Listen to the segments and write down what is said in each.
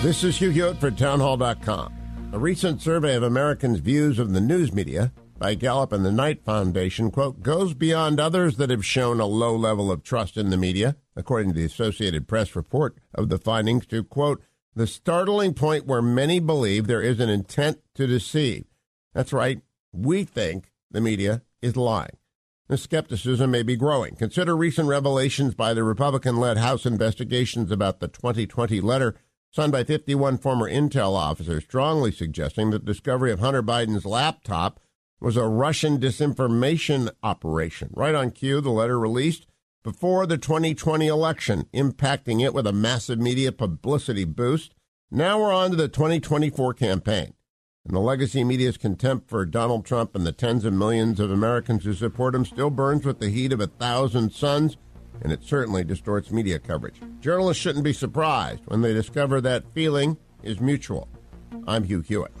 This is Hugh Hewitt for townhall.com. A recent survey of Americans' views of the news media by Gallup and the Knight Foundation, quote, goes beyond others that have shown a low level of trust in the media, according to the Associated Press report of the findings, to, quote, the startling point where many believe there is an intent to deceive. That's right. We think the media is lying. The skepticism may be growing. Consider recent revelations by the Republican led House investigations about the 2020 letter signed by 51 former intel officers, strongly suggesting that the discovery of Hunter Biden's laptop was a Russian disinformation operation. Right on cue, the letter released before the 2020 election, impacting it with a massive media publicity boost. Now we're on to the 2024 campaign. And the legacy media's contempt for Donald Trump and the tens of millions of Americans who support him still burns with the heat of a thousand suns and it certainly distorts media coverage. Journalists shouldn't be surprised when they discover that feeling is mutual. I'm Hugh Hewitt.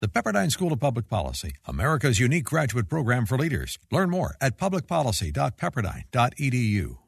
The Pepperdine School of Public Policy, America's unique graduate program for leaders. Learn more at publicpolicy.pepperdine.edu.